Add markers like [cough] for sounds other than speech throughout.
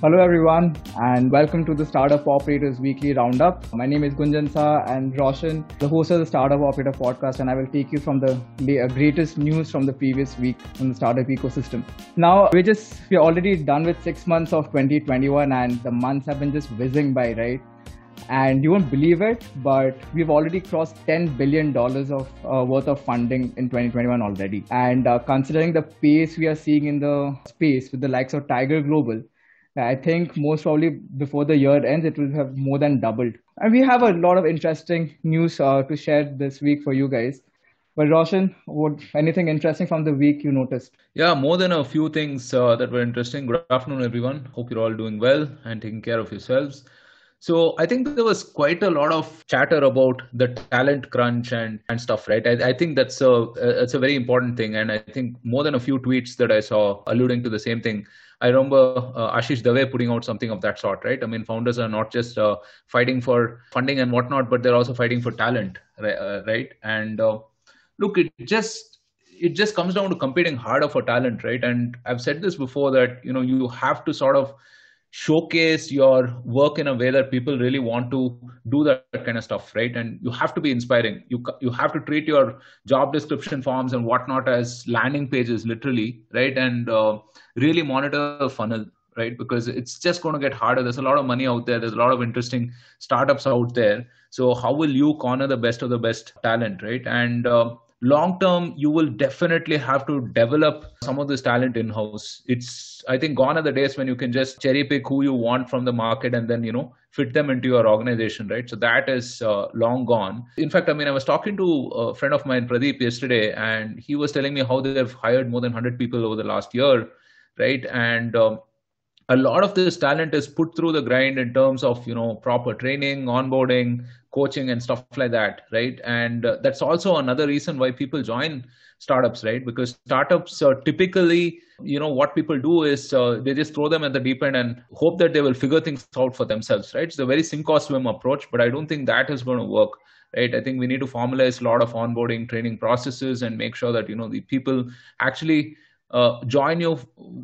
Hello, everyone, and welcome to the Startup Operators Weekly Roundup. My name is Gunjan Sa and Roshan, the host of the Startup Operator podcast, and I will take you from the uh, greatest news from the previous week in the startup ecosystem. Now, we're just, we're already done with six months of 2021, and the months have been just whizzing by, right? And you won't believe it, but we've already crossed $10 billion of uh, worth of funding in 2021 already. And uh, considering the pace we are seeing in the space with the likes of Tiger Global, I think most probably before the year ends, it will have more than doubled. And we have a lot of interesting news uh, to share this week for you guys. But Roshan, what anything interesting from the week you noticed? Yeah, more than a few things uh, that were interesting. Good afternoon, everyone. Hope you're all doing well and taking care of yourselves. So I think there was quite a lot of chatter about the talent crunch and, and stuff, right? I, I think that's a it's a very important thing, and I think more than a few tweets that I saw alluding to the same thing. I remember uh, Ashish Dave putting out something of that sort, right? I mean, founders are not just uh, fighting for funding and whatnot, but they're also fighting for talent, right? Uh. And uh, look, it just it just comes down to competing harder for talent, right? And I've said this before that you know you have to sort of showcase your work in a way that people really want to do that kind of stuff right? And you have to be inspiring. You you have to treat your job description forms and whatnot as landing pages literally right? And uh, really monitor the funnel right? Because it's just going to get harder. There's a lot of money out there. There's a lot of interesting startups out there. So how will you corner the best of the best talent right? And uh, long term you will definitely have to develop some of this talent in house it's i think gone are the days when you can just cherry pick who you want from the market and then you know fit them into your organization right? So that is uh, long gone. In fact i mean i was talking to a friend of mine pradeep yesterday and he was telling me how they've hired more than 100 people over the last year right? And um, a lot of this talent is put through the grind in terms of you know proper training onboarding coaching and stuff like that right? And uh, that's also another reason why people join startups right? Because startups uh, typically you know what people do is uh, they just throw them at the deep end and hope that they will figure things out for themselves right? It's a very sink or swim approach but i don't think that is going to work right? I think we need to formalize a lot of onboarding training processes and make sure that you know the people actually uh, join you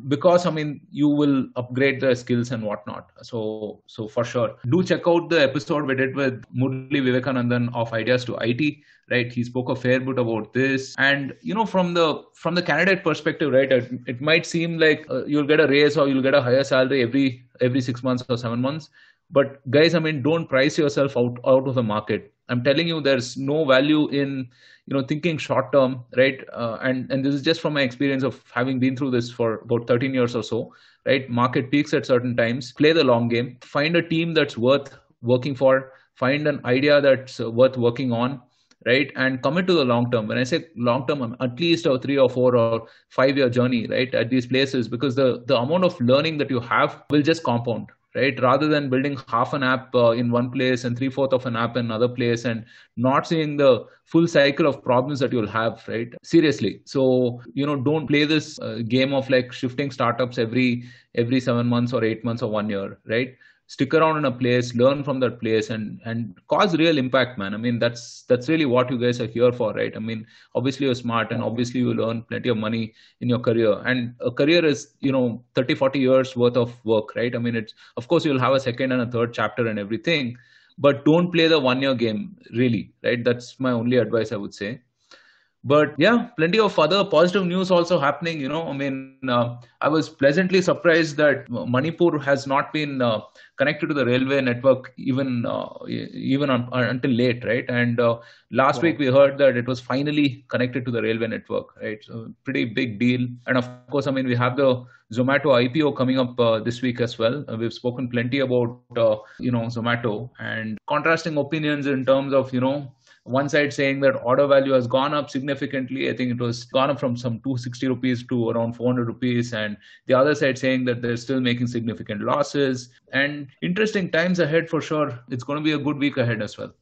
because I mean you will upgrade the skills and whatnot. So so for sure, do check out the episode we did with Murli Vivekanandan of Ideas to IT. Right, he spoke a fair bit about this, and you know from the from the candidate perspective, right, it, it might seem like uh, you'll get a raise or you'll get a higher salary every every six months or seven months. But guys, I mean, don't price yourself out out of the market. I'm telling you, there's no value in you know thinking short term right? Uh, and and this is just from my experience of having been through this for about 13 years or so right? Market peaks at certain times play the long game find a team that's worth working for find an idea that's worth working on right? And commit to the long term. When i say long term at least a 3 or 4 or 5 year journey right at these places because the the amount of learning that you have will just compound right? Rather than building half an app uh, in one place and three fourth of an app in another place and not seeing the full cycle of problems that you'll have right? Seriously. So you know don't play this uh, game of like shifting startups every every 7 months or 8 months or 1 year right stick around in a place learn from that place and and cause real impact man. I mean that's that's really what you guys are here for right? I mean obviously you're smart and obviously you earn plenty of money in your career. And a career is you know 30 40 years worth of work right? I mean it's of course you'll have a second and a third chapter and everything but don't play the one year game really right? That's my only advice i would say but yeah plenty of other positive news also happening you know. I mean uh, i was pleasantly surprised that manipur has not been uh, connected to the railway network even uh, even on, uh, until late right? And uh, last wow. week we heard that it was finally connected to the railway network right? So pretty big deal. And of course i mean we have the zomato ipo coming up uh, this week as well. We've spoken plenty about you know zomato and contrasting opinions in terms of you know one side saying that order value has gone up significantly. I think it was gone up from some 260 rupees to around 400 rupees. And the other side saying that they're still making significant losses. And interesting times ahead for sure. It's going to be a good week ahead as well.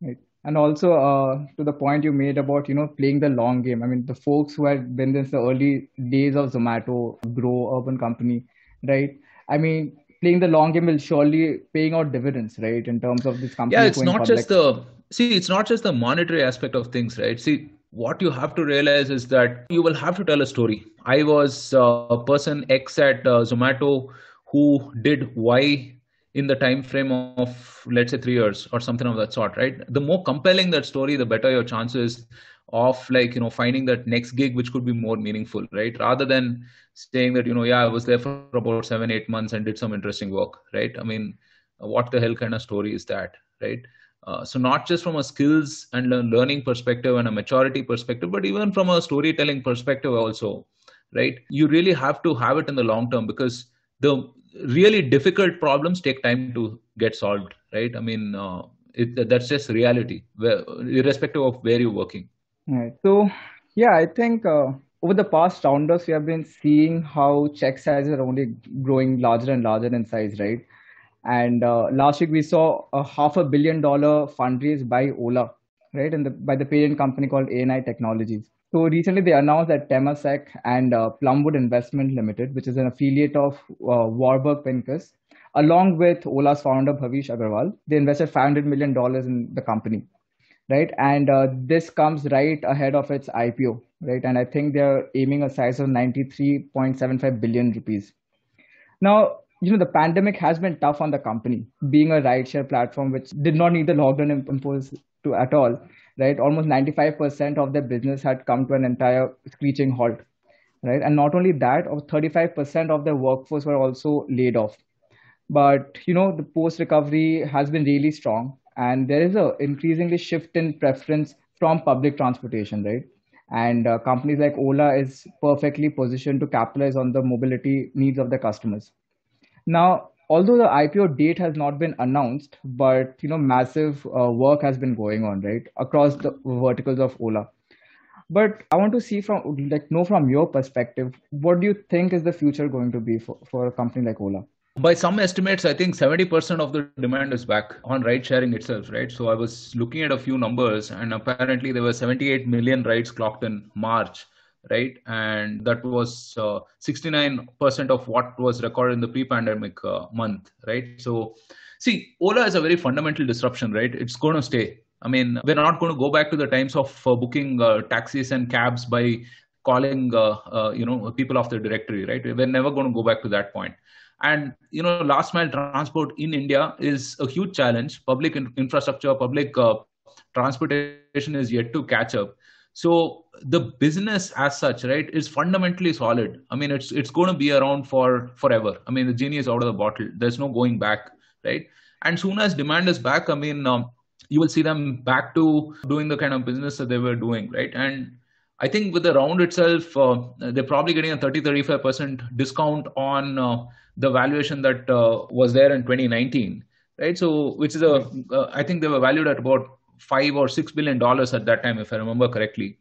Right. And also uh, to the point you made about you know playing the long game. I mean the folks who had been in the early days of Zomato, Groww, Urban Company, right? I mean playing the long game will surely paying out dividends, right? In terms of this company. Yeah, it's not public. just the see it's not just the monetary aspect of things right see what you have to realize is that you will have to tell a story i was uh, a person x at uh, zomato who did Y in the time frame of let's say three years or something of that sort, right? The more compelling that story, the better your chances of like you know finding that next gig which could be more meaningful, right? Rather than saying that you know yeah I was there for about seven eight months and did some interesting work, right? I mean, what the hell kind of story is that, right? Uh, so not just from a skills and learning perspective and a maturity perspective, but even from a storytelling perspective also, right? You really have to have it in the long term because the really difficult problems take time to get solved, right? I mean, uh, it, that's just reality, where, irrespective of where you're working. Right. So, yeah, I think uh, over the past rounders, we have been seeing how check sizes are only growing larger and larger in size, right? And uh, last week we saw a half a billion dollar fundraise by Ola, right, and the, by the parent company called ANI Technologies. So recently they announced that Temasek and uh, Plumwood Investment Limited, which is an affiliate of uh, Warburg Pincus, along with Ola's founder Bhavish Aggarwal, they invested 500 million dollars in the company, right? And uh, this comes right ahead of its IPO, right? And I think they're aiming a size of 93.75 billion rupees. Now, you know, the pandemic has been tough on the company, being a rideshare platform which did not need the lockdown imposed to at all right? Almost 95% of their business had come to an entire screeching halt, right? And not only that, 35% of their workforce were also laid off. But you know, the post recovery has been really strong, and there is a increasingly shift in preference from public transportation, right? And uh, companies like Ola is perfectly positioned to capitalize on the mobility needs of their customers. Now, although the IPO date has not been announced, but you know, massive uh, work has been going on, right, across the verticals of Ola. But I want to see from like know from your perspective, what do you think is the future going to be for, for a company like Ola? By some estimates, I think 70% of the demand is back on ride sharing itself, right? So I was looking at a few numbers, and apparently there were 78 million rides clocked in March right? And that was uh, 69% of what was recorded in the pre-pandemic uh, month, right? So, see, Ola is a very fundamental disruption, right? It's going to stay. I mean, we're not going to go back to the times of uh, booking uh, taxis and cabs by calling, uh, uh, you know, people off the directory, right? We're never going to go back to that point. And you know, last mile transport in India is a huge challenge. Public in- infrastructure, public transportation is yet to catch up so the business as such right is fundamentally solid. I mean it's it's going to be around for forever. I mean the genie is out of the bottle. There's no going back right? And soon as demand is back i mean um, you will see them back to doing the kind of business that they were doing right? And i think with the round itself uh, they're probably getting a 30 35% discount on uh, the valuation that uh, was there in 2019 right? So which is a uh, I think they were valued at about five or six billion dollars at that time, if I remember correctly.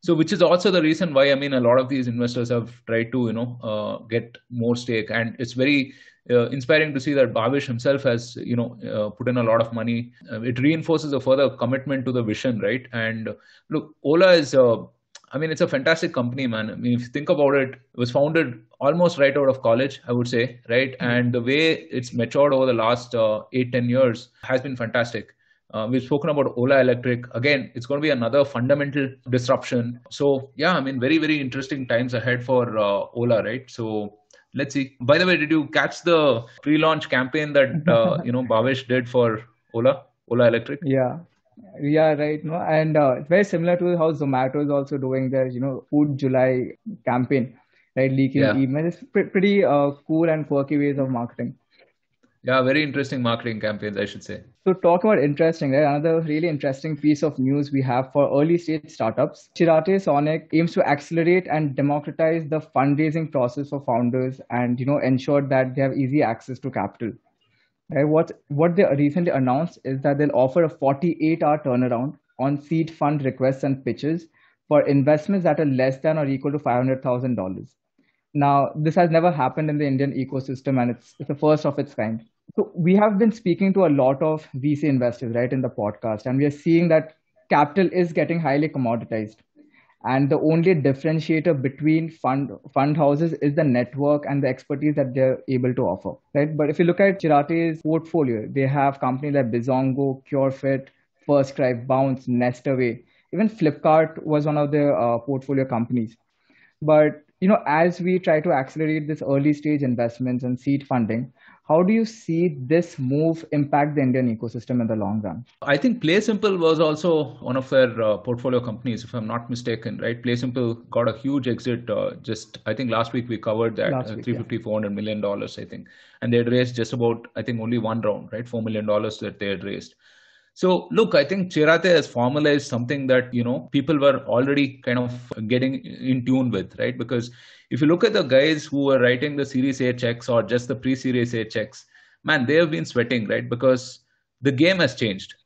So, which is also the reason why I mean a lot of these investors have tried to you know uh, get more stake, and it's very uh, inspiring to see that Bhavish himself has you know uh, put in a lot of money. Uh, it reinforces a further commitment to the vision, right? And look, Ola is. Uh, I mean, it's a fantastic company, man. I mean, if you think about it, it was founded almost right out of college, I would say, right? Mm-hmm. And the way it's matured over the last uh, eight, ten years has been fantastic. Uh, we've spoken about Ola Electric. Again, it's going to be another fundamental disruption. So, yeah, I mean, very, very interesting times ahead for uh, Ola, right? So, let's see. By the way, did you catch the pre-launch campaign that uh, [laughs] you know Bhavish did for Ola, Ola Electric? Yeah, yeah, right. No, and uh, it's very similar to how Zomato is also doing their you know Food July campaign, right? Leaking yeah. emails. It's pretty uh, cool and quirky ways of marketing. Yeah, very interesting marketing campaigns, I should say. So, talk about interesting, right? Another really interesting piece of news we have for early stage startups. Chiratae Sonic aims to accelerate and democratize the fundraising process for founders and you know ensure that they have easy access to capital. Right? What what they recently announced is that they'll offer a 48-hour turnaround on seed fund requests and pitches for investments that are less than or equal to $500,000. Now, this has never happened in the Indian ecosystem, and it's, it's the first of its kind. So we have been speaking to a lot of VC investors, right, in the podcast, and we are seeing that capital is getting highly commoditized. And the only differentiator between fund fund houses is the network and the expertise that they're able to offer, right? But if you look at Chiratae's portfolio, they have companies like Bizongo, CureFit, FirstCry, Bounce, Nestaway. Even Flipkart was one of their uh, portfolio companies. But you know, as we try to accelerate this early stage investments and seed funding, how do you see this move impact the Indian ecosystem in the long run? I think PlaySimple was also one of their uh, portfolio companies, if I'm not mistaken, right? PlaySimple got a huge exit. Uh, just I think last week we covered that uh, week, 350, yeah. 400 million dollars, I think, and they had raised just about I think only one round, right? Four million dollars that they had raised. So look, I think Chiratae has formalized something that you know people were already kind of getting in tune with, right? Because if you look at the guys who were writing the Series A checks or just the pre-Series A checks, man, they have been sweating, right? Because the game has changed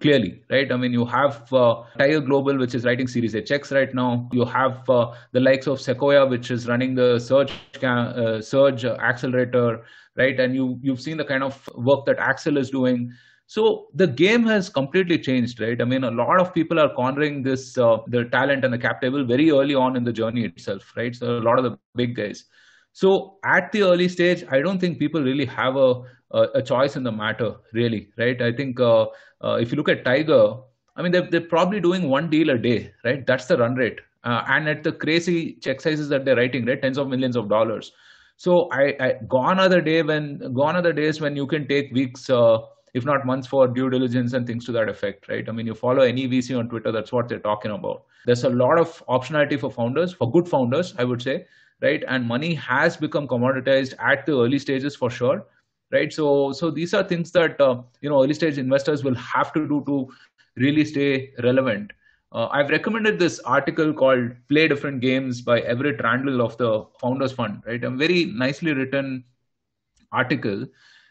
clearly, right? I mean, you have uh, Tiger Global, which is writing Series A checks right now. You have uh, the likes of Sequoia, which is running the Surge uh, Surge accelerator, right? And you you've seen the kind of work that Accel is doing. So the game has completely changed, right? I mean, a lot of people are cornering this uh, the talent and the cap table very early on in the journey itself, right? So a lot of the big guys. So at the early stage, I don't think people really have a a, a choice in the matter, really, right? I think uh, uh, if you look at Tiger, I mean, they're, they're probably doing one deal a day, right? That's the run rate. Uh, and at the crazy check sizes that they're writing, right? Tens of millions of dollars. So I, I gone are the day when gone are the days when you can take weeks uh, if not months for due diligence and things to that effect, right? I mean, you follow any VC on Twitter, that's what they're talking about. There's a lot of optionality for founders, for good founders, I would say, right? And money has become commoditized at the early stages for sure, right? So, so these are things that uh, you know early stage investors will have to do to really stay relevant. Uh, I've recommended this article called "Play Different Games" by Everett Randle of the Founders Fund. Right, a very nicely written article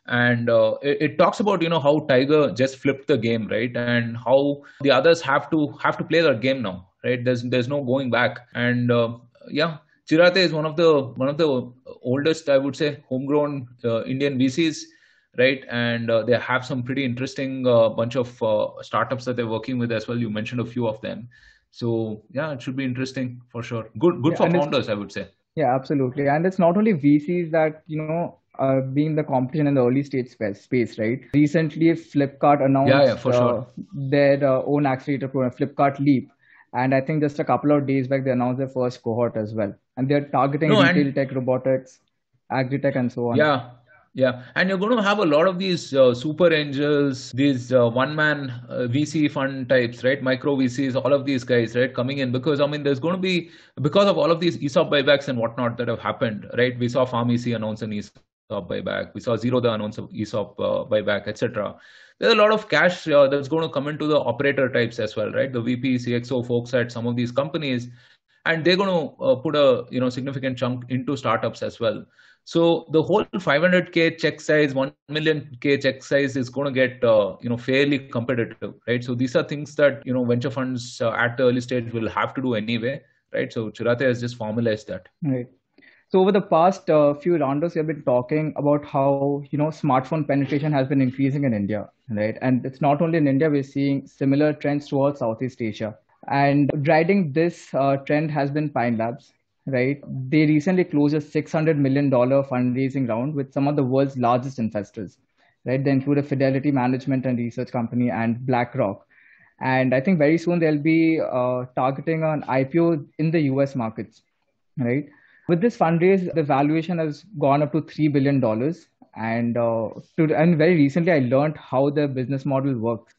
and uh, it, it, talks about you know how tiger just flipped the game right? And how the others have to have to play their game now right? There's there's no going back. And uh, yeah chiratae is one of the one of the oldest i would say homegrown uh, indian vcs right? And uh, they have some pretty interesting uh, bunch of uh, startups that they're working with as well. You mentioned a few of them. So yeah it should be interesting for sure. Good good yeah, for founders i would say. Yeah absolutely. And it's not only vcs that you know uh, being the competition in the early stage space, space right? Recently, Flipkart announced yeah, yeah, for uh, sure. their uh, own accelerator program, Flipkart Leap. And I think just a couple of days back, they announced their first cohort as well. And they're targeting no, retail and... tech, robotics, agri-tech, and so on. Yeah, yeah, and you're going to have a lot of these uh, super angels, these uh, one-man uh, VC fund types, right? Micro VCs, all of these guys, right, coming in because I mean, there's going to be because of all of these ESOP buybacks and whatnot that have happened, right? We saw PharmEasy announce an ESOP buyback. We saw Zerodha announce ESOP uh, buyback, etc. There's a lot of cash uh, that's going to come into the operator types as well, right? The VP, CXO folks at some of these companies, and they're going to uh, put a you know significant chunk into startups as well. So the whole 500k check size, 1 million k check size is going to get uh, you know fairly competitive, right? So these are things that you know venture funds uh, at the early stage will have to do anyway, right? So Chiratae has just formalized that. Right. So over the past uh, few rounds, we have been talking about how you know smartphone penetration has been increasing in India, right? And it's not only in India; we're seeing similar trends towards Southeast Asia. And driving this uh, trend has been Pine Labs, right? They recently closed a $600 million fundraising round with some of the world's largest investors, right? They include a Fidelity Management and Research Company and BlackRock. And I think very soon they'll be uh, targeting an IPO in the US markets, right? With this fundraise, the valuation has gone up to $3 billion. And, uh, to, and very recently, I learned how the business model works.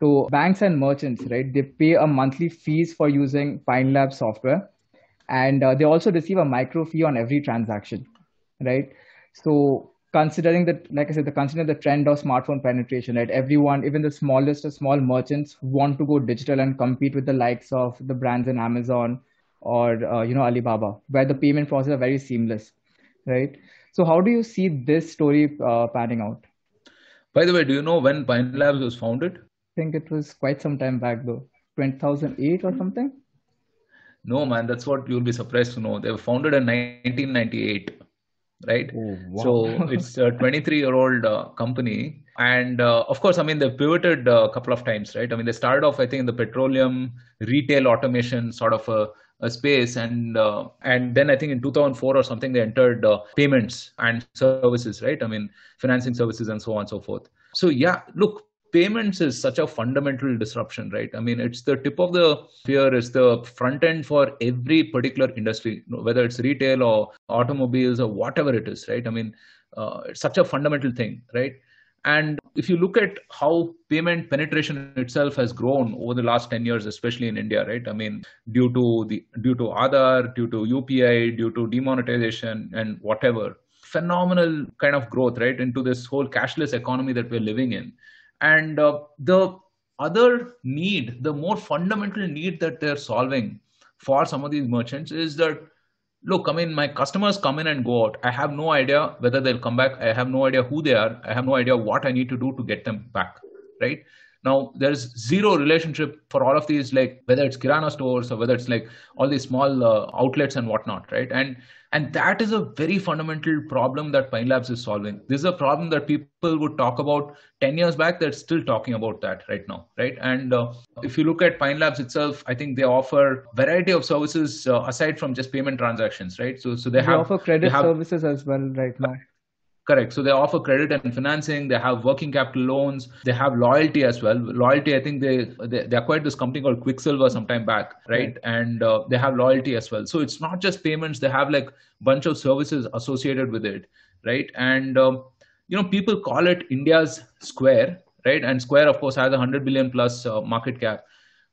So banks and merchants, right, they pay a monthly fees for using Pine Lab software. And uh, they also receive a micro fee on every transaction, right? So considering that, like I said, the considering the trend of smartphone penetration, right? Everyone, even the smallest of small merchants, want to go digital and compete with the likes of the brands in Amazon, or uh, you know Alibaba, where the payment process are very seamless, right? So how do you see this story uh, panning out? By the way, do you know when Pine Labs was founded? I think it was quite some time back though, 2008 or something. No, man, that's what you'll be surprised to know. They were founded in 1998, right? Oh, wow. So it's a 23 year old uh, company. And uh, of course, I mean, they've pivoted uh, a couple of times, right? I mean, they started off, I think, in the petroleum retail automation sort of a space and uh, and then i think in 2004 or something they entered uh, payments and services right i mean financing services and so on and so forth so yeah look payments is such a fundamental disruption, right? I mean, it's the tip of the spear, it's the front end for every particular industry, whether it's retail or automobiles or whatever it is, right? I mean, uh, it's such a fundamental thing, right? And if you look at how payment penetration itself has grown over the last 10 years, especially in India, right? I mean, due to the due to Aadhaar, due to UPI, due to demonetization and whatever, phenomenal kind of growth, right, into this whole cashless economy that we're living in. And uh, the other need, the more fundamental need that they're solving for some of these merchants is that look, I mean, my customers come in and go out. I have no idea whether they'll come back. I have no idea who they are. I have no idea what I need to do to get them back, right? Now, there's zero relationship for all of these, like whether it's Kirana stores or whether it's like all these small uh, outlets and whatnot, right? And and that is a very fundamental problem that Pine Labs is solving. This is a problem that people would talk about 10 years back. They're still talking about that right now, right? And uh, if you look at Pine Labs itself, I think they offer variety of services uh, aside from just payment transactions, right? So, so they, they have offer credit have, services as well right now. Correct. So they offer credit and financing. They have working capital loans. They have loyalty as well. Loyalty, I think they they, they acquired this company called Qwikcilver some time back, right? right. And uh, they have loyalty as well. So it's not just payments. They have like bunch of services associated with it, right? And um, you know, people call it India's Square, right? And Square, of course, has a hundred billion plus uh, market cap.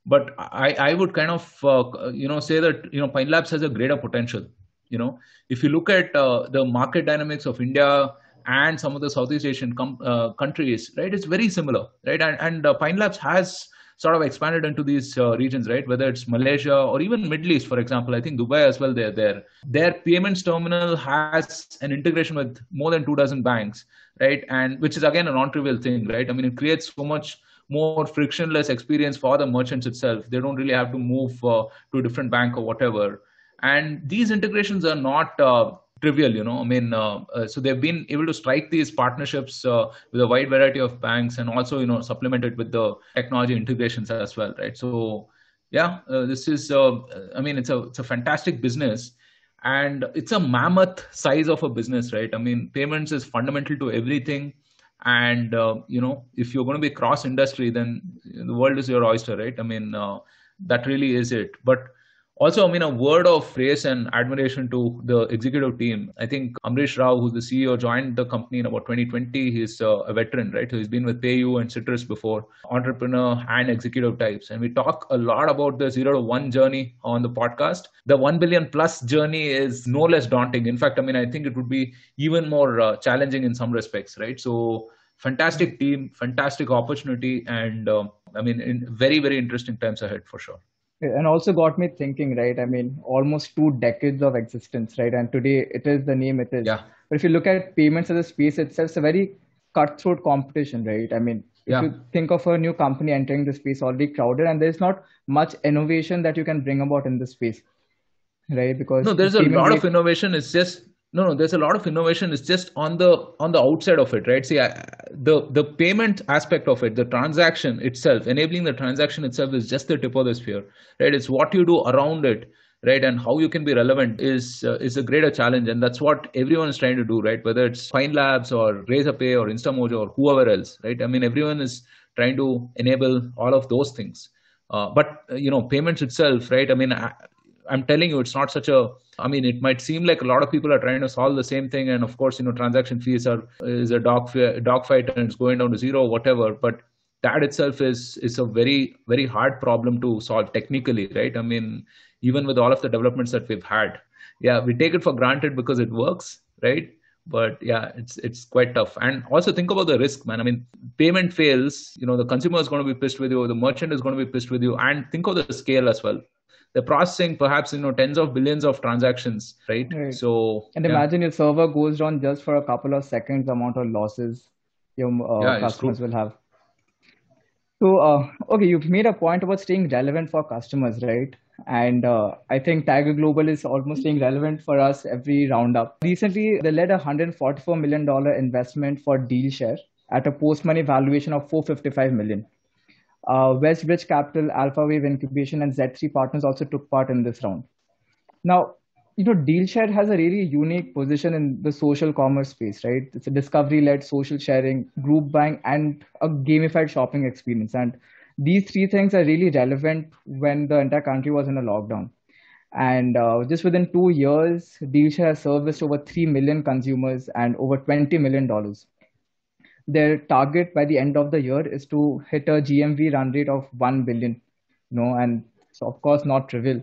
But I, I would kind of uh, you know say that you know Pine Labs has a greater potential. You know, if you look at uh, the market dynamics of India and some of the Southeast Asian com- uh, countries, right? It's very similar, right? And, and uh, Pine Labs has sort of expanded into these uh, regions, right? Whether it's Malaysia or even Middle East, for example. I think Dubai as well. They're there. Their payments terminal has an integration with more than two dozen banks, right? And which is again a non-trivial thing, right? I mean, it creates so much more frictionless experience for the merchants itself. They don't really have to move uh, to a different bank or whatever. And these integrations are not uh, trivial you know. I mean uh, uh, so they've been able to strike these partnerships uh, with a wide variety of banks and also you know supplement it with the technology integrations as well right? So yeah uh, this is uh, i mean it's a it's a fantastic business and it's a mammoth size of a business right? I mean payments is fundamental to everything and uh, you know if you're going to be cross industry then the world is your oyster right? I mean that really is it. But also, I mean, a word of praise and admiration to the executive team. I think Amrish Rau, who's the CEO, joined the company in about 2020. He's uh, a veteran, right? He's been with PayU and Citrus before, entrepreneur and executive types. And we talk a lot about the zero to one journey on the podcast. The 1 billion plus journey is no less daunting. In fact, I mean, I think it would be even more uh, challenging in some respects, right? So, fantastic team, fantastic opportunity, and uh, I mean, in very, very interesting times ahead for sure and also got me thinking right? I mean almost two decades of existence right? And today it is the name it is. Yeah. But if you look at payments as a space itself it's a very cutthroat competition right? I mean if yeah. you think of a new company entering the space already crowded and there's not much innovation that you can bring about in this space right? Because no there's a lot of innovation. It's just no no there's a lot of innovation. It's just on the on the outside of it right? See I, the the payment aspect of it the transaction itself enabling the transaction itself is just the tip of the spear right? It's what you do around it right? And how you can be relevant is uh, is a greater challenge. And that's what everyone is trying to do right? Whether it's Pine Labs or Razorpay or Instamojo or whoever else right? I mean everyone is trying to enable all of those things. Uh, but uh, you know payments itself right? I mean I, i'm telling you it's not such a I mean, it might seem like a lot of people are trying to solve the same thing, and of course, you know, transaction fees are is a dog dog fight and it's going down to zero, or whatever. But that itself is is a very very hard problem to solve technically, right? I mean, even with all of the developments that we've had, yeah, we take it for granted because it works, right? But yeah, it's it's quite tough. And also think about the risk, man. I mean, payment fails, you know, the consumer is going to be pissed with you, the merchant is going to be pissed with you, and think of the scale as well they're processing perhaps you know tens of billions of transactions right, right. so and yeah. imagine your server goes down just for a couple of seconds amount of losses your uh, yeah, customers will have. So uh, okay you've made a point about staying relevant for customers right? And uh, i think tiger global is almost staying relevant for us every roundup. Recently they led a 144 million dollar investment for dealshare at a post money valuation of 455 million uh, Westbridge Capital, Alpha Wave Incubation, and Z3 Partners also took part in this round. Now, you know, DealShare has a really unique position in the social commerce space, right? It's a discovery-led social sharing, group buying, and a gamified shopping experience. And these three things are really relevant when the entire country was in a lockdown. And uh, just within two years, DealShare has serviced over 3 million consumers and over $20 million. Their target by the end of the year is to hit a GMV run rate of 1 billion, you know, and so of course not trivial.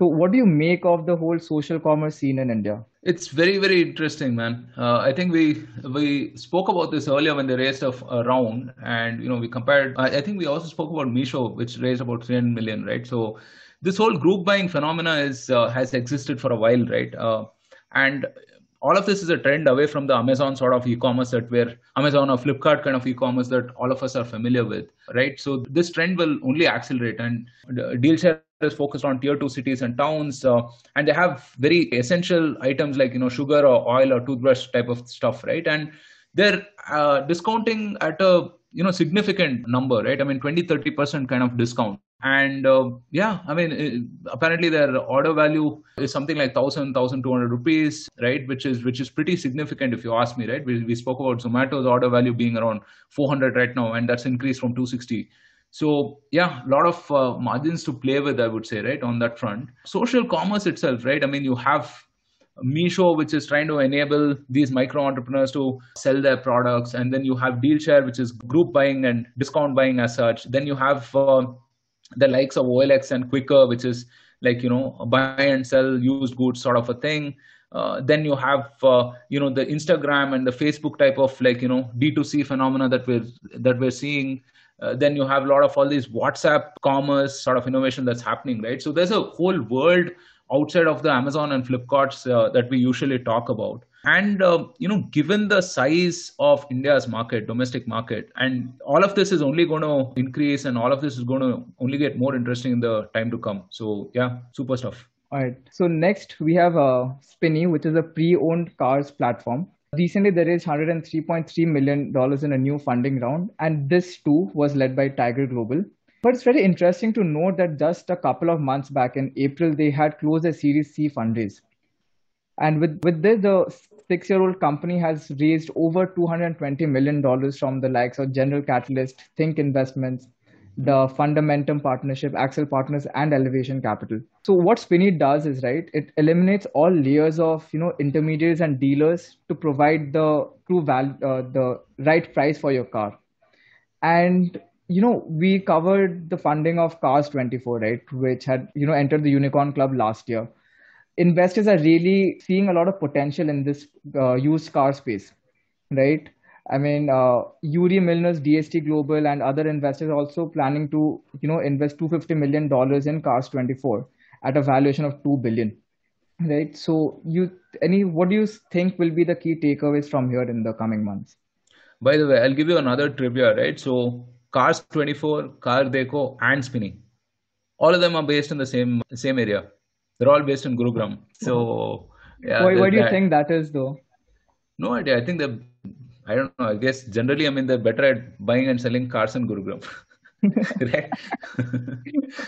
So, what do you make of the whole social commerce scene in India? It's very, very interesting, man. Uh, I think we we spoke about this earlier when they raised a, round, and you know we compared. I, I, think we also spoke about Meesho, which raised about 300 million, right? So, this whole group buying phenomena is uh, has existed for a while, right? Uh, and all of this is a trend away from the Amazon sort of e-commerce that we're Amazon or Flipkart kind of e-commerce that all of us are familiar with, right? So this trend will only accelerate, and DealShare is focused on tier two cities and towns, uh, and they have very essential items like you know sugar or oil or toothbrush type of stuff, right? And they're uh, discounting at a you know significant number, right? I mean 20, 30 percent kind of discount. And uh, yeah i mean it, apparently their order value is something like 1000 1200 rupees right? Which is which is pretty significant if you ask me right? We, we spoke about zomato's order value being around 400 right now and that's increased from 260 so yeah a lot of uh, margins to play with i would say right on that front. Social commerce itself right? I mean you have Meesho, which is trying to enable these micro entrepreneurs to sell their products, and then you have DealShare, which is group buying and discount buying as such. Then you have uh, the likes of OLX and Quikr, which is like you know buy and sell used goods sort of a thing. Uh, then you have uh, you know the Instagram and the Facebook type of like you know D2C phenomena that we're that we're seeing. Uh, then you have a lot of all these WhatsApp commerce sort of innovation that's happening, right? So there's a whole world outside of the Amazon and Flipkarts uh, that we usually talk about. And uh, you know, given the size of India's market, domestic market, and all of this is only going to increase, and all of this is going to only get more interesting in the time to come. So yeah, super stuff. All right. So next we have uh, Spinny, which is a pre-owned cars platform. Recently, there is 103.3 million dollars in a new funding round, and this too was led by Tiger Global. But it's very interesting to note that just a couple of months back in April, they had closed a Series C fundraise. And with, with this, the six year old company has raised over $220 million from the likes of General Catalyst, Think Investments, the Fundamentum Partnership, Accel Partners, and Elevation Capital. So what Spinny does is right, it eliminates all layers of you know intermediaries and dealers to provide the true value, uh, the right price for your car. And you know we covered the funding of Cars 24, right, which had you know entered the Unicorn Club last year investors are really seeing a lot of potential in this uh, used car space, right? I mean, uh, Yuri Milner's DST Global and other investors are also planning to, you know, invest 250 million dollars in Cars 24 at a valuation of 2 billion, right? So, you any what do you think will be the key takeaways from here in the coming months? By the way, I'll give you another trivia, right? So, Cars 24, CarDekho, and Spinny, all of them are based in the same same area they're all based in Gurugram. So, yeah. Why, why do you that. think that is, though? No idea. I think they're, I don't know. I guess generally, I mean, they're better at buying and selling cars in Gurugram. [laughs] right? [laughs]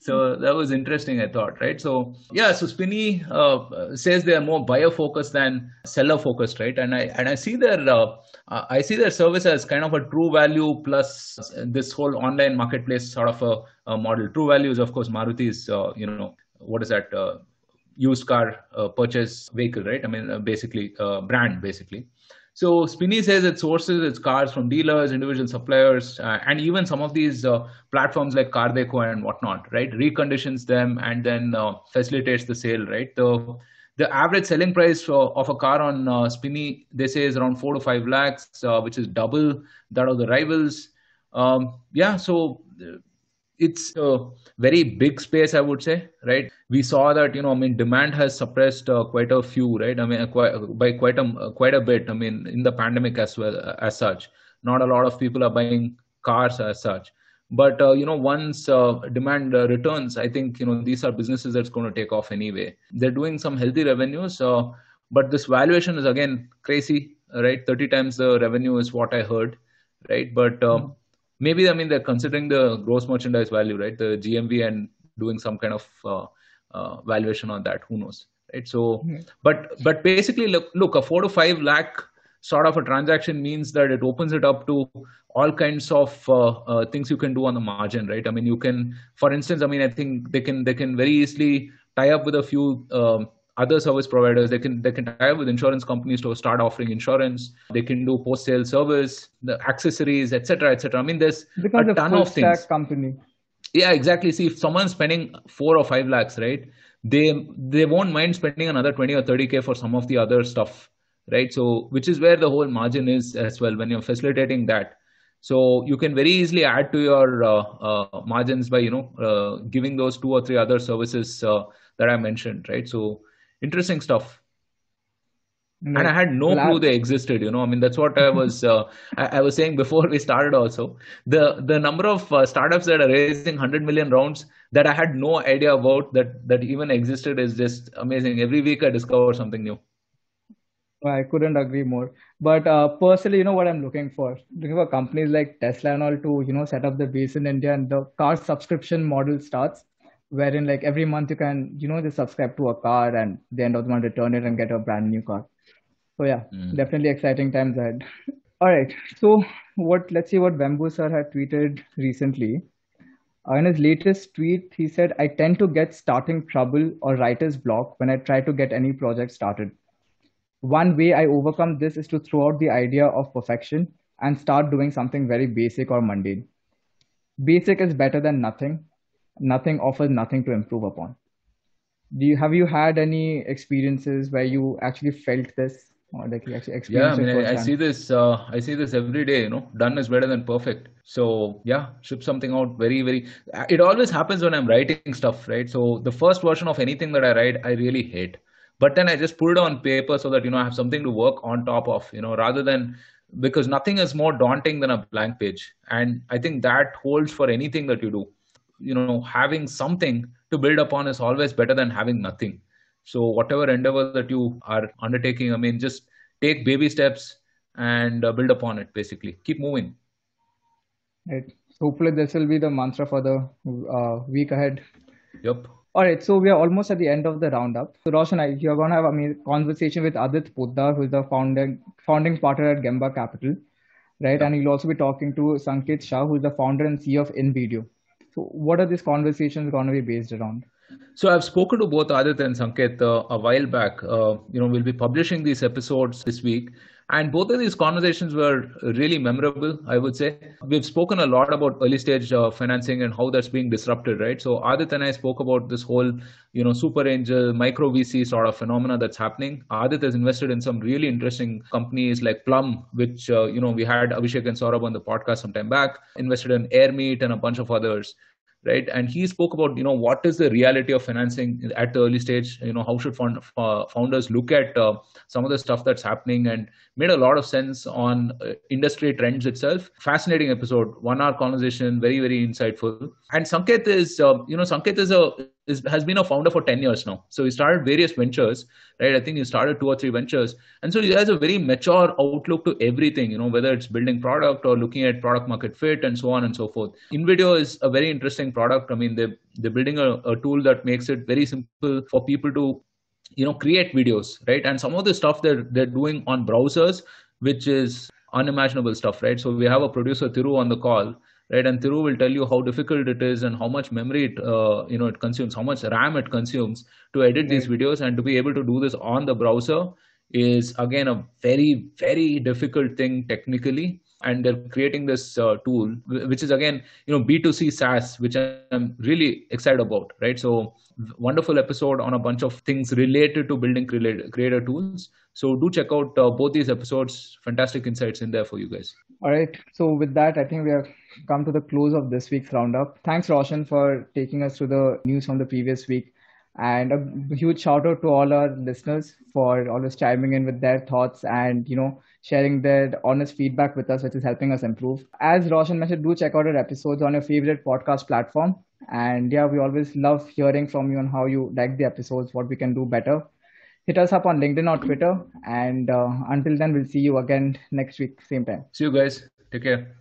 so that was interesting, I thought, right? So, yeah, so Spinny uh, says they are more buyer focused than seller focused, right? And I and I see their uh, I see their service as kind of a true value plus this whole online marketplace sort of a, a model. True value is, of course, Maruti's, uh, you know, what is that uh, used car uh, purchase vehicle, right? I mean, uh, basically, brand, basically. So Spinny says it sources its cars from dealers, individual suppliers, uh, and even some of these uh, platforms like CarDekho and whatnot, right? Reconditions them and then facilitates the sale, right? The the average selling price of a car on uh, Spinny, they say, is around four to five lakhs, uh, which is double that of the rivals. Um, yeah, so it's a very big space i would say right? We saw that you know i mean demand has suppressed uh, quite a few right? I mean quite, by quite a quite a bit i mean in the pandemic as well as such. Not a lot of people are buying cars as such. But uh, you know once uh, demand uh, returns i think you know these are businesses that's going to take off anyway. They're doing some healthy revenues uh, but this valuation is again crazy right? 30 times the revenue is what i heard right? But mm-hmm maybe I mean they're considering the gross merchandise value, right? The GMV and doing some kind of uh, uh, valuation on that. Who knows? right? So, mm-hmm. but but basically, look, look, a four to five lakh sort of a transaction means that it opens it up to all kinds of uh, uh, things you can do on the margin, right? I mean, you can, for instance, I mean, I think they can they can very easily tie up with a few. Um, other service providers they can they can tie up with insurance companies to start offering insurance. They can do post sale service the accessories etc etc i mean there's because a ton of things. company. Yeah exactly. See if someone's spending 4 or 5 lakhs right they they won't mind spending another 20 or 30k for some of the other stuff right? So which is where the whole margin is as well when you're facilitating that. So you can very easily add to your uh, uh, margins by you know uh, giving those two or three other services uh, that i mentioned right? So interesting stuff and I had no clue they existed. You know, I mean, that's what I [laughs] was uh, I, I, was saying before we started. Also, the the number of uh, startups that are raising hundred million rounds that I had no idea about that that even existed is just amazing. Every week I discover something new. I couldn't agree more. But uh, personally, you know what I'm looking for? Looking for companies like Tesla and all to you know set up the base in India and the car subscription model starts wherein like every month you can you know just subscribe to a car and the end of the month return it and get a brand new car. So yeah mm. definitely exciting times ahead. [laughs] All right. So what let's see what Vembu sir had tweeted recently. Uh, in his latest tweet he said i tend to get starting trouble or writer's block when i try to get any project started. One way i overcome this is to throw out the idea of perfection and start doing something very basic or mundane. Basic is better than nothing nothing offers nothing to improve upon. Do you have you had any experiences where you actually felt this? Or like you actually experienced yeah i mean I, I, see this uh, i see this every day you know. Done is better than perfect. So yeah ship something out very very it always happens when i'm writing stuff right? So the first version of anything that i write i really hate. But then i just put it on paper so that you know i have something to work on top of you know rather than because nothing is more daunting than a blank page. And i think that holds for anything that you do you know having something to build upon is always better than having nothing. So whatever endeavor that you are undertaking i mean just take baby steps and uh, build upon it basically. Keep moving. Right. Hopefully this will be the mantra for the uh, week ahead. Yep all right, so we are almost at the end of the roundup. So Roshan, I, you're going to have a conversation with Adit Poddar, who is the founding founding partner at Gemba Capital, right? And you'll also be talking to Sanket Shah, who is the founder and CEO of InVideo. So, what are these conversations going to be based around? So I've spoken to both Adit and Sanket uh, a while back. Uh, you know, we'll be publishing these episodes this week, and both of these conversations were really memorable. I would say we've spoken a lot about early stage uh, financing and how that's being disrupted, right? So Adit and I spoke about this whole, you know, super angel, micro VC sort of phenomena that's happening. Adit has invested in some really interesting companies like Plum, which uh, you know we had Abhishek and Saurabh on the podcast some time back. Invested in Airmeet and a bunch of others right? And he spoke about you know what is the reality of financing at the early stage? You know how should fund, uh, founders look at uh, some of the stuff that's happening and made a lot of sense on uh, industry trends itself. Fascinating episode. One hour conversation. Very very insightful. And sanket is uh, you know sanket is a is, has been a founder for 10 years now. So he started various ventures, right? I think he started two or three ventures. And so he has a very mature outlook to everything, you know, whether it's building product or looking at product market fit and so on and so forth. InVideo is a very interesting product. I mean, they, they're building a, a tool that makes it very simple for people to, you know, create videos, right? And some of the stuff they're, they're doing on browsers, which is unimaginable stuff, right? So we have a producer, Thiru, on the call right? And Thiru will tell you how difficult it is and how much memory it, uh, you know, it consumes, how much RAM it consumes to edit right. these videos, and to be able to do this on the browser is again a very very difficult thing technically and they're creating this uh, tool which is again you know b2c saas which i'm really excited about right? So wonderful episode on a bunch of things related to building creator tools. So do check out uh, both these episodes. Fantastic insights in there for you guys. All right. So with that i think we have come to the close of this week's roundup. Thanks roshan for taking us through the news from the previous week and a huge shout out to all our listeners for always chiming in with their thoughts and you know sharing their honest feedback with us which is helping us improve. As roshan mentioned do check out our episodes on your favorite podcast platform. And yeah we always love hearing from you on how you like the episodes what we can do better. Hit us up on linkedin or twitter. And uh, until then we'll see you again next week same time. See you guys. Take care